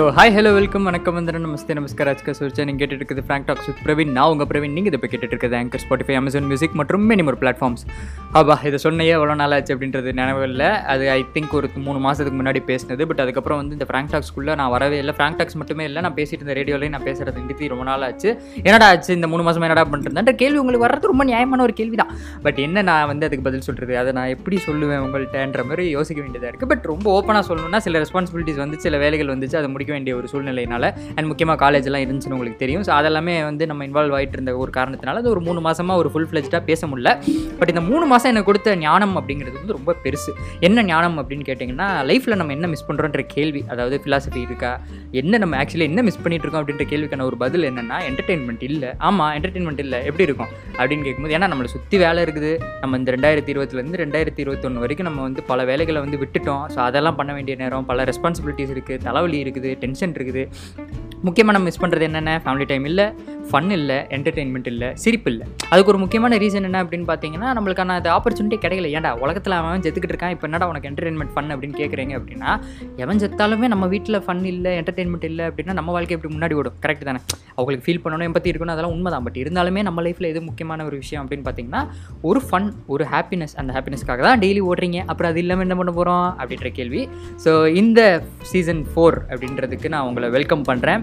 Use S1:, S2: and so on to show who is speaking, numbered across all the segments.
S1: So hi hello welcome வணக்கம் வந்தனம். நமஸ்தே நமஸ்கார். ராஜ்கா சூர்ஜா. நீங்கள் கேட்டுட்டு இருக்குது ஃப்ராங்க் டாக்ஸ் வித் பிரவீன் நான் உங்கள் பிரவீன் நீங்கள் இதை இப்போ கேட்டுட்டு இருக்குது ஆங்கர் ஸ்பாட்டிஃபை அமேசான் மியூசிக் மற்றும் மெனிமோர் பிளாட்ஃபார்ம்ஸ் ஆபா இதை சொன்னையே எவ்வளோ நாள் ஆச்சு அப்படின்றது நினைவு இல்லை. அது ஐ திங்க் ஒரு மூணு மாதத்துக்கு முன்னாடி பேசினது பட் அதுக்கப்புறம் வந்து இந்த ஃப்ராங்க் டாக்ஸ்க்குள்ளே நான் வரவே இல்லை. ஃப்ராங்க் டாக்ஸ் மட்டுமே இல்லை. நான் பேசிட்டு இருந்த ரேடியோலையும் நான் பேசுறது நிறுத்தி ரொம்ப நாள் ஆச்சு என்னடா ஆச்சு? இந்த மூணு மாதம் என்னடா பண்ணுறதுன்ற கேள்வி உங்களுக்கு வர்றது ரொம்ப நியாயமான ஒரு கேள்வி தான். பட் என்ன நான் வந்து அதுக்கு பதில் சொல்கிறது அதை நான் எப்படி சொல்லுவேன் உங்கள்கிட்டன்ற மாதிரி யோசிக்க வேண்டியதாக இருக்குது பட் ரொம்ப ஓப்பனாக சொல்லணும்னா சில ரெஸ்பான்சிபிலிட்டிஸ் வந்து சில வேலைகள் வந்துச்சு. அதை முடிக்க வேண்டிய ஒரு சூழ்நிலையினால அண்ட் முக்கியமாக காலேஜெல்லாம் இருந்துச்சுன்னு உங்களுக்கு தெரியும். ஸோ அதெல்லாமே வந்து நம்ம இன்வால்வ் ஆகிட்டு இருந்த ஒரு காரணத்தினால அது ஒரு மூணு மாதமாக ஒரு ஃபுல் ஃப்ளெஜ்டாக பேச முடியல. பட் இந்த மூணு மாதம் எனக்கு கொடுத்த ஞானம் அப்படிங்கிறது வந்து ரொம்ப பெருசு. என்ன ஞானம் அப்படின்னு கேட்டிங்கன்னா லைஃப்பில் நம்ம என்ன மிஸ் பண்ணுறோன்ற கேள்வி. அதாவது ஃபிலாசபி இருக்கா? என்ன நம்ம ஆக்சுவலி என்ன மிஸ் பண்ணிட்டு இருக்கோம் அப்படின்ற கேள்விக்கான ஒரு பதில் என்னென்னா என்டர்டெயின்மெண்ட் இல்லை. ஆமாம் என்டர்டெயின்மெண்ட் இல்லை. எப்படி இருக்கும்? அப்படின்னு கேட்கும்போது ஏன்னா நம்மளை சுற்றி வேலை இருக்குது. நம்ம இந்த ரெண்டாயிரத்தி இருபத்துலேருந்து ரெண்டாயிரத்தி இருபத்தொன்று வரைக்கும் நம்ம வந்து பல வேலைகளை வந்து விட்டுட்டோம். ஸோ அதெல்லாம் பண்ண வேண்டிய நேரம் பல ரெஸ்பான்சிபிலிட்டிஸ் இருக்குது தலைவலி இருக்குது டென்ஷன் இருக்குது. முக்கியமாக நம்ம மிஸ் பண்ணுறது என்னென்ன? ஃபேமிலி டைம் இல்லை ஃபன் இல்லை என்டர்டெயின்மெண்ட் இல்லை சிரிப்பு இல்லை. அதுக்கு ஒரு முக்கியமான ரீசன் என்ன அப்படின்னு பார்த்தீங்கன்னா நம்மளுக்கான அது ஆப்பர்ச்சுனிட்டி கிடைக்கல. ஏன்டா உலகத்தில் அவன் செத்துக்கிட்டு இருக்கான் இப்போ என்னடா உனக்கு என்டர்டெயின்மெண்ட் ஃபன் அப்படின்னு கேட்குறீங்க அப்படின்னா எவன் செத்தாலுமே நம்ம வீட்டில் ஃபன் இல்லை என்டர்டெயின்மெண்ட் இல்லை அப்படின்னா நம்ம வாழ்க்கை எப்படி முன்னாடி ஓடும்? கரெக்ட் தானே? அவங்களுக்கு ஃபீல் பண்ணணும் எம்பத்தி இருக்கணும் அதெல்லாம் உண்மை தான் பட் இருந்தாலுமே நம்ம லைஃப்பில் எது முக்கியமான ஒரு விஷயம் அப்படின்னு பார்த்தீங்கன்னா ஒரு ஃபன் ஒரு ஹாப்பினஸ் அந்த ஹாப்பினஸ்க்காக தான் டெய்லி ஓடுறீங்க. அப்புறம் அது இல்லாமல் என்ன பண்ண போகிறோம் அப்படின்ற கேள்வி. ஸோ இந்த சீசன் ஃபோர் அப்படின்றதுக்கு நான் உங்களை வெல்கம் பண்ணுறேன்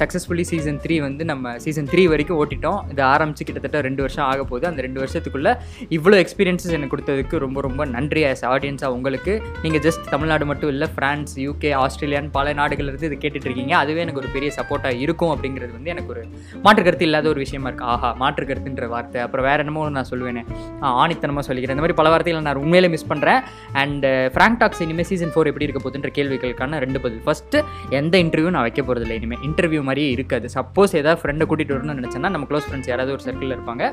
S1: சக்ஸஸ்ஃபுல்லி சீசன் த்ரீ வந்து நம்ம சீசன் த்ரீ வரைக்கும் ஓட்டிட்டோம். இது ஆரம்பித்து கிட்டத்தட்ட ரெண்டு வருஷம் ஆக போகுது. அந்த ரெண்டு வருஷத்துக்குள்ளே இவ்வளோ எக்ஸ்பீரியன்ஸஸ் எனக்கு கொடுத்ததுக்கு ரொம்ப ரொம்ப நன்றி ஆஸ் ஆடியன்ஸாக உங்களுக்கு. நீங்கள் ஜஸ்ட் தமிழ்நாடு மட்டும் இல்லை ஃப்ரான்ஸ் யூகே ஆஸ்திரேலியான்னு பல நாடுகள்லேருந்து இது கேட்டுட்ருக்கீங்க அதுவே எனக்கு ஒரு பெரிய சப்போர்ட்டாக இருக்கும் அப்படிங்கிறது வந்து எனக்கு ஒரு மாற்று கருத்து இல்லாத ஒரு விஷயமா இருக்குது ஆஹா மாற்று கருத்துன்ற வார்த்தை. அப்புறம் வேறு என்னமோ நான் சொல்லுவேனே. ஆணித்தனமாக சொல்லிக்கிறேன். இந்த மாதிரி பல வார்த்தைகளை நான் உண்மையிலே மிஸ் பண்ணுறேன் அண்ட் ஃப்ராங்க் டாக்ஸ் இனிமேல் சீசன் ஃபோர் எப்படி இருக்க போகுதுன்ற கேள்விகளுக்கான ரெண்டு பதில். ஃபஸ்ட்டு எந்த இன்டர்வியூ நான் வைக்க போகிறதில்ல இனிமேல் இன்டர்வியூ மாதிரியே இருக்காது சப்போஸ் ஏதாவது ஃப்ரெண்டை கூட்டிகிட்டு வரணும்னு நினச்சேன்னா நம்ம க்ளோஸ் ஃப்ரெண்ட்ஸ் யாராவது ஒரு சர்க்கிளில் இருப்பாங்க.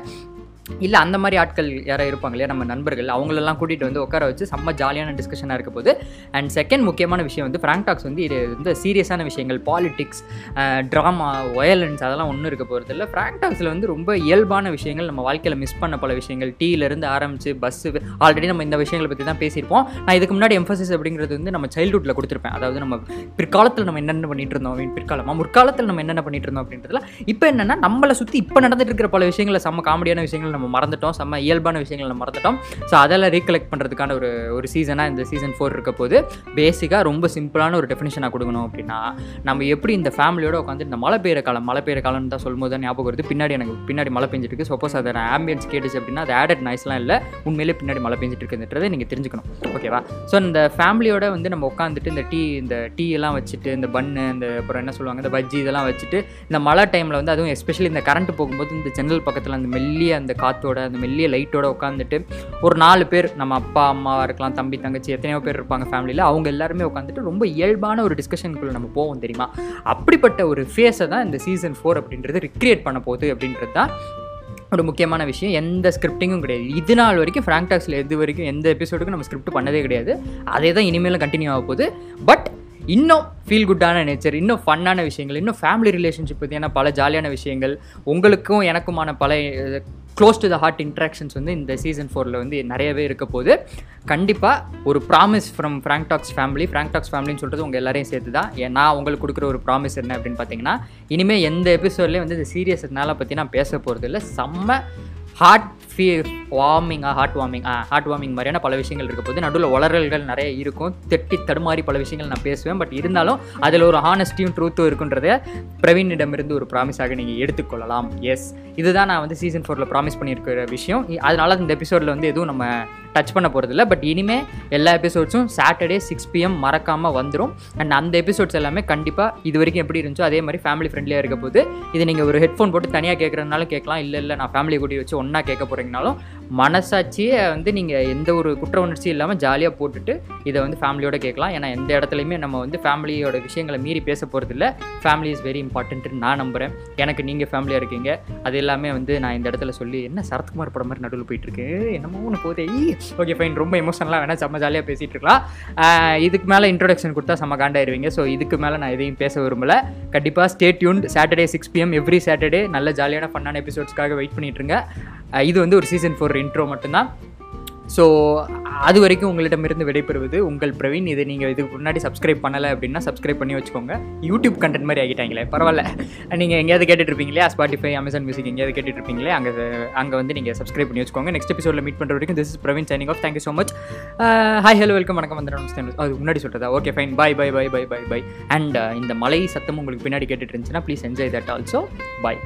S1: இல்லை அந்த மாதிரி ஆட்கள் யாராவது இருப்பாங்க இல்லையா நம்ம நண்பர்கள் அவங்களெல்லாம் கூட்டிகிட்டு வந்து உட்கார வச்சு செம்ம ஜாலியான டிஸ்கஷனாக இருக்க போது அண்ட் செகண்ட் முக்கியமான விஷயம் வந்து ஃப்ராங்க் டாக்ஸ் வந்து இது வந்து சீரியஸான விஷயங்கள் பாலிடிக்ஸ் ட்ராமா வயலன்ஸ் அதெல்லாம் ஒன்றும் இருக்க போகிறது இல்லை. ஃப்ராங்க் டாக்ஸில் வந்து ரொம்ப இயல்பான விஷயங்கள் நம்ம வாழ்க்கையில் மிஸ் பண்ண பல விஷயங்கள் டீலேருந்து ஆரம்பித்து பஸ்ஸு ஆல்ரெடி நம்ம இந்த விஷயங்களை பற்றி தான் பேசியிருப்போம். நான் இதுக்கு முன்னாடி எம்ஃபசிஸ் அப்படிங்கிறது வந்து நம்ம சைல்ட்ஹுட்டில் கொடுத்துருப்பேன். அதாவது நம்ம பிற்காலத்தில் நம்ம என்னென்ன பண்ணிட்டு இருந்தோம் அப்படின்னு பிற்காலமாக முற்காலத்தில் நம்ம என்னென்ன பண்ணிட்டு இருந்தோம் அப்படின்றதுல இப்போ என்னென்னா நம்மளை சுற்றி இப்போ நடந்துட்டு இருக்கிற பல விஷயங்களை செம்ம காமெடியான விஷயங்கள் நம்ம மறந்துட்டோம். செம்ம இயல்பான விஷயங்களை நம்ம மறந்துட்டோம். ஸோ அதெல்லாம் ரீகலெக்ட் பண்ணுறதுக்கான ஒரு ஒரு சீசனாக இந்த சீசன் ஃபோர் இருக்க போது பேசிக்காக ரொம்ப சிம்பிளான ஒரு டெஃபினேஷனாக கொடுக்கணும் அப்படின்னா நம்ம எப்படி இந்த ஃபேமிலியோட உட்காந்து இந்த மழை பெய்கிற காலம் மழை பெய்கிற காலம்னு தான் சொல்லும்போது தான் ஞாபகம் வருது. பின்னாடி எனக்கு பின்னாடி மழை பெஞ்சிருக்கு சப்போஸ் அதை ஆம்பியன்ஸ் கேட்டுச்சு அப்படின்னா அது ஆடட் நாய்ஸ்லாம் இல்லை. உண்மையிலே பின்னாடி மழை பெஞ்சிட்டு இருக்குன்றதை நீங்கள் தெரிஞ்சுக்கணும். ஓகேவா ஸோ இந்த ஃபேமிலியோட வந்து நம்ம உட்காந்துட்டு இந்த டீ இந்த டீ எல்லாம் வச்சுட்டு இந்த பன்னு இந்த அப்புறம் என்ன சொல்லுவாங்க இந்த பஜ்ஜி இதெல்லாம் வச்சுட்டு இந்த மழை டைமில் வந்து அதுவும் எஸ்பெஷலி இந்த கரண்ட் போகும்போது இந்த ஜன்னல் பக்கத்தில் அந்த மெல்லிய அந்த காற்றோட அந்த மெல்லிய லைட்டோட உட்காந்துட்டு ஒரு நாலு பேர் நம்ம அப்பா அம்மாவாக இருக்கலாம் தம்பி தங்கச்சி எத்தனையோ பேர் இருப்பாங்க ஃபேமிலியில் அவங்க எல்லாருமே உட்காந்துட்டு ரொம்ப இயல்பான ஒரு டிஸ்கஷனுக்குள்ளே நம்ம போவோம் தெரியுமா? அப்படிப்பட்ட ஒரு ஃபேஸை தான் இந்த சீசன் ஃபோர் அப்படின்றது ரிக்ரியேட் பண்ண போகுது அப்படின்றது தான் ஒரு முக்கியமான விஷயம். எந்த ஸ்கிரிப்டிங்கும் கிடையாது. இது நாள் வரைக்கும் ஃப்ராங்க் டாக்ஸில் எது வரைக்கும் எந்த எபிசோடுக்கும் நம்ம ஸ்கிரிப்ட் பண்ணதே கிடையாது. அதே தான் இனிமேலும் கண்டினியூ ஆக போகுது. பட் இன்னும் ஃபீல் குட்டான நேச்சர் இன்னும் ஃபன்னான விஷயங்கள் இன்னும் ஃபேமிலி ரிலேஷன்ஷிப் பற்றியான பல ஜாலியான விஷயங்கள் உங்களுக்கும் எனக்குமான பல close to the heart interactions வந்து இந்த சீசன் ஃபோரில் வந்து நிறையவே இருக்க போது கண்டிப்பாக ஒரு promise from Frank Talks family Frank Talks ஃபேமிலின்னு சொல்கிறது உங்கள் எல்லாரையும் சேர்த்து தான் ஏன் நான் உங்களுக்கு கொடுக்குற ஒரு ப்ராமிஸ் என்ன அப்படின்னு பார்த்தீங்கன்னா இனிமேல் எந்த எபிசோட்லேயும் வந்து இந்த சீரியஸ்னால பற்றி நான் பேச போகிறது இல்லை செம்ம ஹார்ட் ஃபீ வார்மிங்காக ஹார்ட் வார்மிங் ஆ ஹார்ட் வார்மிங் மாதிரியான பல விஷயங்கள் இருக்க போது நடுவில் வளரல்கள் நிறைய இருக்கும். தெட்டி தடுமாறி பல விஷயங்கள் நான் பேசுவேன். பட் இருந்தாலும் அதில் ஒரு ஹானஸ்டியும் ட்ரூத்தும் இருக்குன்றத பிரவீனிடமிருந்து ஒரு ப்ராமிஸாக நீங்கள் எடுத்துக்கொள்ளலாம். எஸ் இதுதான் நான் வந்து சீசன் ஃபோரில் ப்ராமிஸ் பண்ணியிருக்கிற விஷயம். அதனால இந்த எபிசோடில் வந்து எதுவும் நம்ம டச் பண்ண போகிறதில்ல பட் இனிமேல் எல்லா எபிசோட்ஸும் சாட்டர்டே சிக்ஸ் பிஎம் மறக்காமல் வந்துடும் அண்ட் அந்த எபிசோட்ஸ் எல்லாமே கண்டிப்பாக இது வரைக்கும் எப்படி இருந்துச்சோ அதே மாதிரி ஃபேமிலி ஃப்ரெண்ட்லியாக இருக்க போது இது நீங்கள் ஒரு ஹெட்ஃபோன் போட்டு தனியாக கேட்குறதுனாலும் கேட்கலாம். இல்லை இல்லை நான் ஃபேமிலியை கூட்டி வச்சு ஒன்றா கேட்க போகிறேன் போகிறீங்கனாலும் மனசாட்சியை வந்து நீங்கள் எந்த ஒரு குற்ற உணர்ச்சி இல்லாமல் ஜாலியாக போட்டுட்டு இதை வந்து ஃபேமிலியோட கேட்கலாம். ஏன்னா எந்த இடத்துலையுமே நம்ம வந்து ஃபேமிலியோட விஷயங்களை மீறி பேச போகிறதில்ல ஃபேமிலி இஸ் வெரி இம்பார்ட்டன்ட்டு நான் நம்புகிறேன் எனக்கு நீங்கள் ஃபேமிலியாக இருக்கீங்க. அது எல்லாமே வந்து நான் இந்த இடத்துல சொல்லி என்ன சரத்குமார் படம் மாதிரி நடுவில் போயிட்டுருக்கு என்னமோ ஒன்று போதே. ஓகே ஃபைன் ரொம்ப எமோஷனலாக வேணால் செம்ம ஜாலியாக பேசிகிட்டு இருக்கலாம். இதுக்கு மேலே இன்ட்ரொடக்ஷன் கொடுத்தா செம்ம காண்டாயிருவீங்க. ஸோ இதுக்கு மேலே நான் எதையும் பேச விரும்பலை. கண்டிப்பாக stay tune Saturday six PM every Saturday நல்ல ஜாலியான ஃபன்னான எபிசோட்ஸ்க்காக வெயிட் பண்ணிட்டு இருங்க. இது வந்து ஒரு சீசன் ஃபோர் இன்ட்ரோ மட்டும்தான். ஸோ அது வரைக்கும் உங்களிடமிருந்து விடைபெறுவது உங்கள் பிரவீன். இதை நீங்கள் இதுக்கு முன்னாடி சப்ஸ்கிரைப் பண்ணலை அப்படின்னா சப்ஸ்கிரைப் பண்ணி வச்சுக்கோங்க. யூடியூப் கண்டென்ட் மாதிரி ஆகிட்டாங்களே பரவாயில்ல. நீங்கள் எங்கேயாவது கேட்டுட்டு இருப்பீங்களே ஸ்பாட்டிஃபை அமேசான் மியூசிக் எங்கேயாவது கேட்டுட்டு இருப்பீங்களே அங்கே அங்கே வந்து நீங்கள் சப்ஸ்கிரைப் பண்ணி வச்சுக்கோங்க. நெக்ஸ்ட் எபிசோடில் மீட் பண்ணுற வரைக்கும் this is Praveen signing off thank you so much hi hello welcome வணக்கம். வந்து அது முன்னாடி சொல்கிறதா okay fine bye bye bye bye bye bye and இந்த மலை சத்தம் உங்களுக்கு பின்னாடி கேட்டுட்டு இருந்துச்சுன்னா please enjoy that also bye